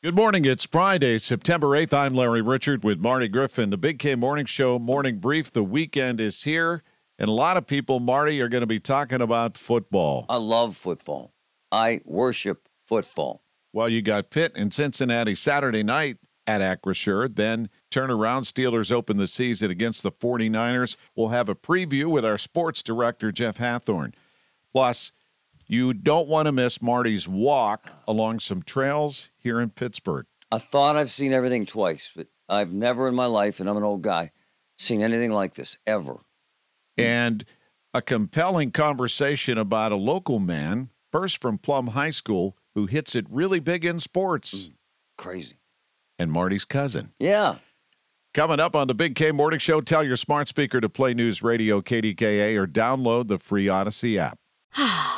Good morning. It's Friday, September 8th. I'm Larry Richert with Marty Griffin. The Big K Morning Show morning brief. The weekend is here, and a lot of people, Marty, are going to be talking about football. I love football. I worship football. Well, you got Pitt in Cincinnati Saturday night at Acrisure. Then turn around. Steelers open the season against the 49ers. We'll have a preview with our sports director, Jeff Hathhorn. Plus, you don't want to miss Marty's walk along some trails here in Pittsburgh. I thought I've seen everything twice, but I've never in my life, and I'm an old guy, seen anything like this ever. And a compelling conversation about a local man, first from Plum High School, who hits it really big in sports. Mm, crazy. And Marty's cousin. Yeah. Coming up on the Big K Morning Show, tell your smart speaker to play News Radio KDKA or download the free Audacy app.